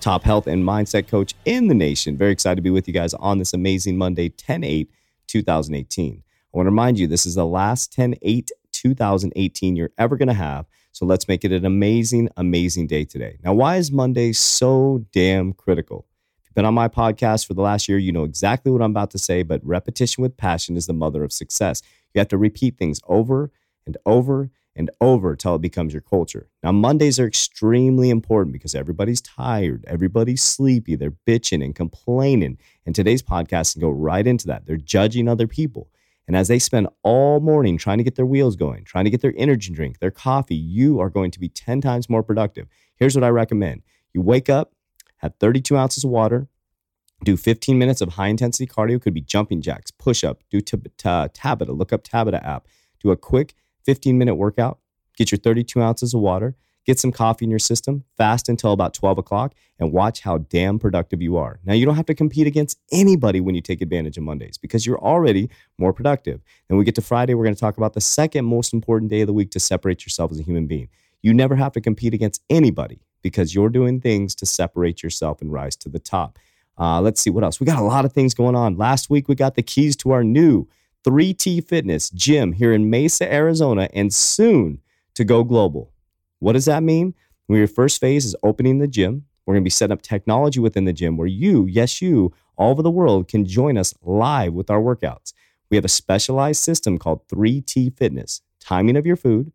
top health and mindset coach in the nation. Very excited to be with you guys on this amazing Monday, 10 8, 2018. I want to remind you, this is the last 10 8, 2018 you're ever going to have. So let's make it an amazing, amazing day today. Now, why is Monday so damn critical? If you've been on my podcast for the last year, you know exactly what I'm about to say, but repetition with passion is the mother of success. You have to repeat things over and over and over till it becomes your culture. Now, Mondays are extremely important because everybody's tired, everybody's sleepy, they're bitching and complaining. And today's podcast can go right into that. They're judging other people. And as they spend all morning trying to get their wheels going, trying to get their energy drink, their coffee, you are going to be 10 times more productive. Here's what I recommend you wake up, have 32 ounces of water, do 15 minutes of high intensity cardio, could be jumping jacks, push up, do Tabata, look up Tabata app, do a quick 15 minute workout, get your 32 ounces of water, get some coffee in your system, fast until about 12 o'clock, and watch how damn productive you are. Now, you don't have to compete against anybody when you take advantage of Mondays because you're already more productive. Then we get to Friday, we're going to talk about the second most important day of the week to separate yourself as a human being. You never have to compete against anybody because you're doing things to separate yourself and rise to the top. Uh, let's see what else. We got a lot of things going on. Last week, we got the keys to our new 3T Fitness Gym here in Mesa, Arizona, and soon to go global. What does that mean? Well, your first phase is opening the gym. We're going to be setting up technology within the gym where you, yes, you, all over the world can join us live with our workouts. We have a specialized system called 3T Fitness timing of your food,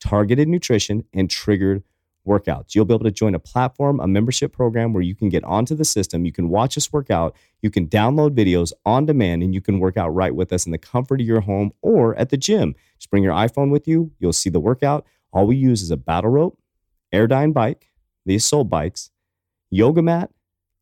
targeted nutrition, and triggered workouts. You'll be able to join a platform, a membership program where you can get onto the system. You can watch us work out. You can download videos on demand and you can work out right with us in the comfort of your home or at the gym. Just bring your iPhone with you. You'll see the workout. All we use is a battle rope, Airdyne bike, the Assault bikes, yoga mat,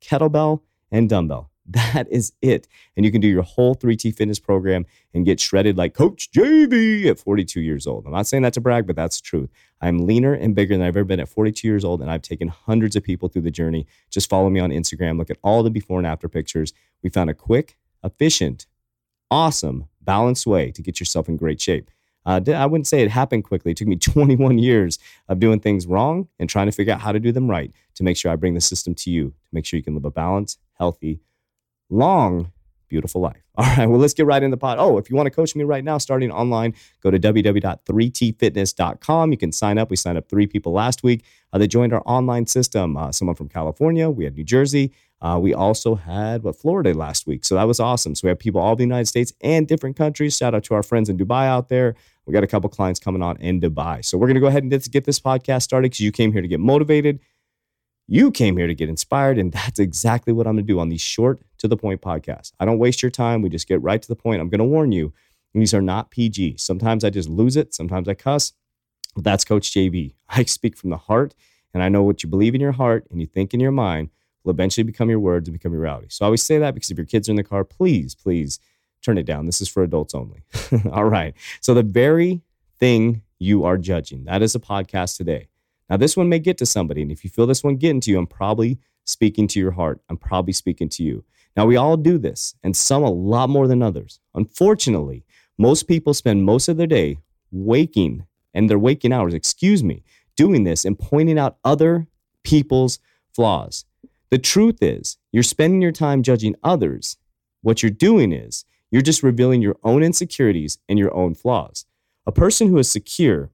kettlebell, and dumbbell. That is it. And you can do your whole 3T fitness program and get shredded like Coach JV at 42 years old. I'm not saying that to brag, but that's the truth. I'm leaner and bigger than I've ever been at 42 years old, and I've taken hundreds of people through the journey. Just follow me on Instagram. Look at all the before and after pictures. We found a quick, efficient, awesome, balanced way to get yourself in great shape. Uh, I wouldn't say it happened quickly. It took me 21 years of doing things wrong and trying to figure out how to do them right to make sure I bring the system to you, to make sure you can live a balanced, healthy, long, beautiful life. All right, well, let's get right in the pot. Oh, if you want to coach me right now, starting online, go to www.3tfitness.com. You can sign up. We signed up three people last week. Uh, they joined our online system. Uh, someone from California, we had New Jersey. Uh, we also had what Florida last week, so that was awesome. So we have people all the United States and different countries. Shout out to our friends in Dubai out there. We got a couple clients coming on in Dubai. So we're to go ahead and get this podcast started because you came here to get motivated you came here to get inspired, and that's exactly what I'm to do on these short to the point podcast. I don't waste your time. We just get right to the point. I'm going to warn you, these are not PG. Sometimes I just lose it. Sometimes I cuss. But that's Coach JV. I speak from the heart, and I know what you believe in your heart and you think in your mind will eventually become your words and become your reality. So I always say that because if your kids are in the car, please, please turn it down. This is for adults only. All right. So the very thing you are judging, that is a podcast today. Now, this one may get to somebody. And if you feel this one getting to you, I'm probably speaking to your heart. I'm probably speaking to you. Now, we all do this, and some a lot more than others. Unfortunately, most people spend most of their day waking and their waking hours, excuse me, doing this and pointing out other people's flaws. The truth is, you're spending your time judging others. What you're doing is, you're just revealing your own insecurities and your own flaws. A person who is secure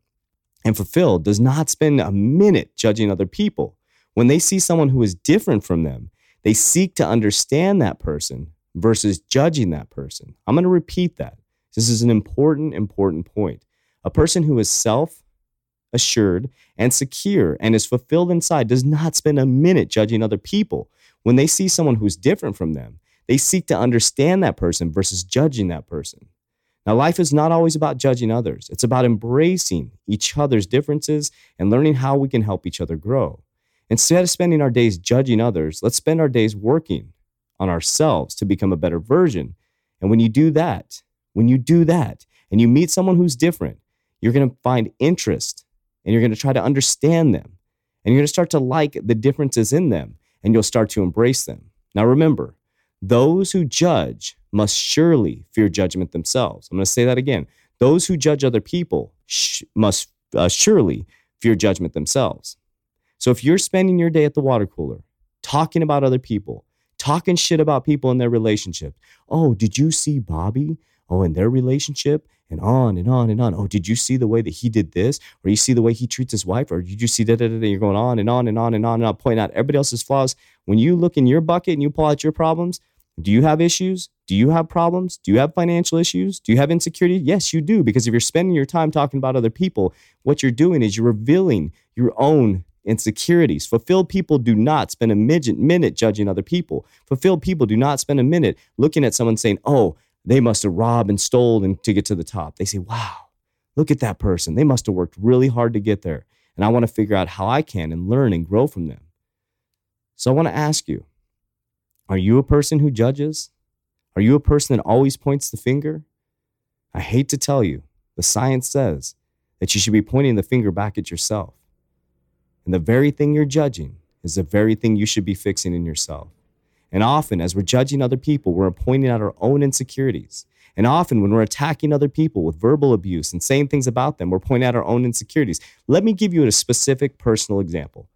and fulfilled does not spend a minute judging other people. When they see someone who is different from them, they seek to understand that person versus judging that person. I'm going to repeat that. This is an important, important point. A person who is self assured and secure and is fulfilled inside does not spend a minute judging other people. When they see someone who's different from them, they seek to understand that person versus judging that person. Now, life is not always about judging others, it's about embracing each other's differences and learning how we can help each other grow. Instead of spending our days judging others, let's spend our days working on ourselves to become a better version. And when you do that, when you do that and you meet someone who's different, you're going to find interest and you're going to try to understand them. And you're going to start to like the differences in them and you'll start to embrace them. Now, remember, those who judge must surely fear judgment themselves. I'm going to say that again. Those who judge other people sh- must uh, surely fear judgment themselves. So if you're spending your day at the water cooler talking about other people, talking shit about people in their relationship, oh, did you see Bobby? Oh, in their relationship, and on and on and on. Oh, did you see the way that he did this? Or you see the way he treats his wife? Or did you see that? You're going on and on and on and on and on, pointing out everybody else's flaws. When you look in your bucket and you pull out your problems, do you have issues? Do you have problems? Do you have financial issues? Do you have insecurity? Yes, you do. Because if you're spending your time talking about other people, what you're doing is you're revealing your own insecurities. Fulfilled people do not spend a midget minute judging other people. Fulfilled people do not spend a minute looking at someone saying, oh, they must have robbed and stolen to get to the top. They say, wow, look at that person. They must have worked really hard to get there. And I want to figure out how I can and learn and grow from them. So I want to ask you are you a person who judges? Are you a person that always points the finger? I hate to tell you, the science says that you should be pointing the finger back at yourself. And the very thing you're judging is the very thing you should be fixing in yourself. And often, as we're judging other people, we're pointing out our own insecurities. And often, when we're attacking other people with verbal abuse and saying things about them, we're pointing out our own insecurities. Let me give you a specific personal example.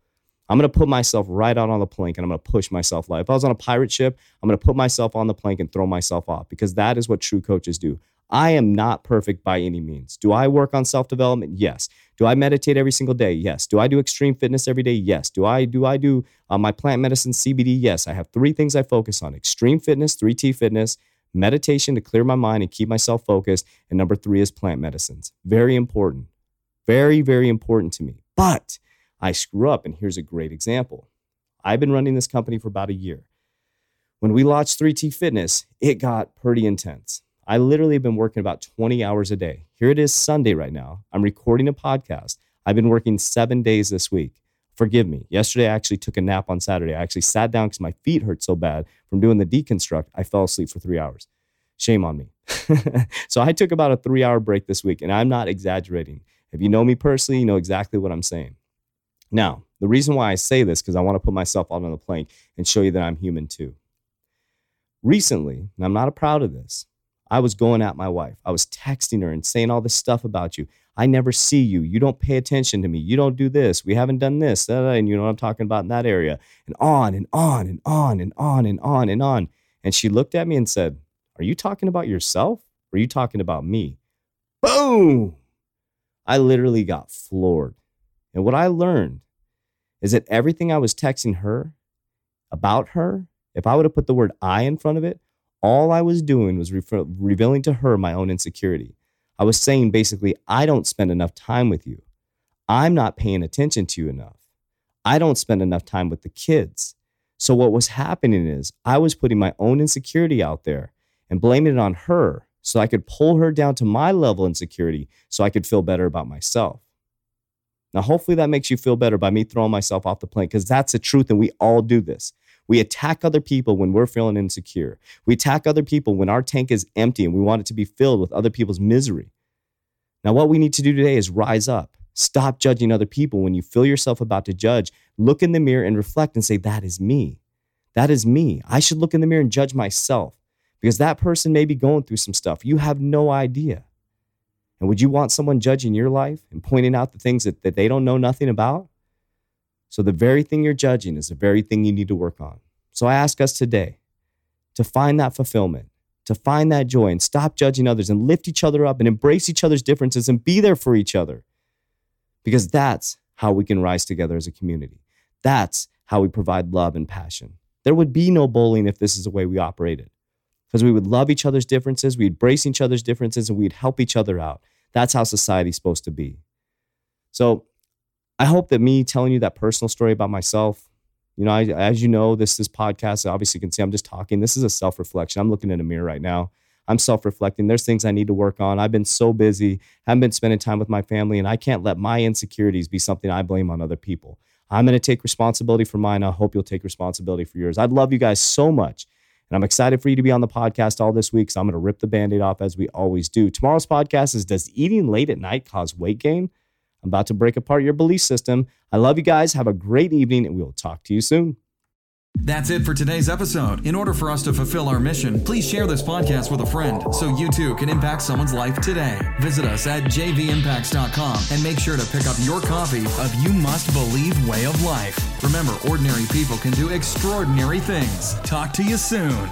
I'm to put myself right out on the plank and I'm to push myself. Like if I was on a pirate ship, I'm to put myself on the plank and throw myself off because that is what true coaches do. I am not perfect by any means. Do I work on self development? Yes. Do I meditate every single day? Yes. Do I do extreme fitness every day? Yes. Do I do I do uh, my plant medicine CBD? Yes. I have three things I focus on: extreme fitness, 3T fitness, meditation to clear my mind and keep myself focused, and number three is plant medicines. Very important. Very very important to me. But I screw up. And here's a great example I've been running this company for about a year. When we launched 3T Fitness, it got pretty intense. I literally have been working about 20 hours a day. Here it is Sunday right now. I'm recording a podcast. I've been working seven days this week. Forgive me. Yesterday, I actually took a nap on Saturday. I actually sat down because my feet hurt so bad from doing the deconstruct. I fell asleep for three hours. Shame on me. so I took about a three hour break this week, and I'm not exaggerating. If you know me personally, you know exactly what I'm saying. Now, the reason why I say this because I want to put myself out on the plank and show you that I'm human too. Recently, and I'm not proud of this, I was going at my wife. I was texting her and saying all this stuff about you. I never see you. You don't pay attention to me. You don't do this. We haven't done this. And you know what I'm talking about in that area. And on and on and on and on and on and on. And she looked at me and said, Are you talking about yourself? Or are you talking about me? Boom! I literally got floored. And what I learned is that everything I was texting her about her, if I would have put the word I in front of it, all I was doing was re- revealing to her my own insecurity. I was saying basically, I don't spend enough time with you. I'm not paying attention to you enough. I don't spend enough time with the kids. So, what was happening is I was putting my own insecurity out there and blaming it on her so I could pull her down to my level of insecurity so I could feel better about myself. Now, hopefully that makes you feel better by me throwing myself off the plane because that's the truth and we all do this. We attack other people when we're feeling insecure. We attack other people when our tank is empty and we want it to be filled with other people's misery. Now, what we need to do today is rise up. Stop judging other people when you feel yourself about to judge. Look in the mirror and reflect and say, That is me. That is me. I should look in the mirror and judge myself because that person may be going through some stuff. You have no idea. And would you want someone judging your life and pointing out the things that, that they don't know nothing about? So, the very thing you're judging is the very thing you need to work on. So, I ask us today to find that fulfillment, to find that joy, and stop judging others and lift each other up and embrace each other's differences and be there for each other. Because that's how we can rise together as a community. That's how we provide love and passion. There would be no bullying if this is the way we operated. Because we would love each other's differences, we'd embrace each other's differences, and we'd help each other out. That's how society's supposed to be. So I hope that me telling you that personal story about myself, you know, I, as you know, this this podcast, obviously you can see I'm just talking. This is a self reflection. I'm looking in a mirror right now. I'm self reflecting. There's things I need to work on. I've been so busy, haven't been spending time with my family, and I can't let my insecurities be something I blame on other people. I'm going to take responsibility for mine. I hope you'll take responsibility for yours. I'd love you guys so much And I'm excited for you to be on the podcast all this week. So I'm going to rip the band aid off as we always do. Tomorrow's podcast is Does eating late at night cause weight gain? I'm about to break apart your belief system. I love you guys. Have a great evening, and we will talk to you soon. That's it for today's episode. In order for us to fulfill our mission, please share this podcast with a friend so you too can impact someone's life today. Visit us at jvimpacts.com and make sure to pick up your copy of You Must Believe Way of Life. Remember, ordinary people can do extraordinary things. Talk to you soon.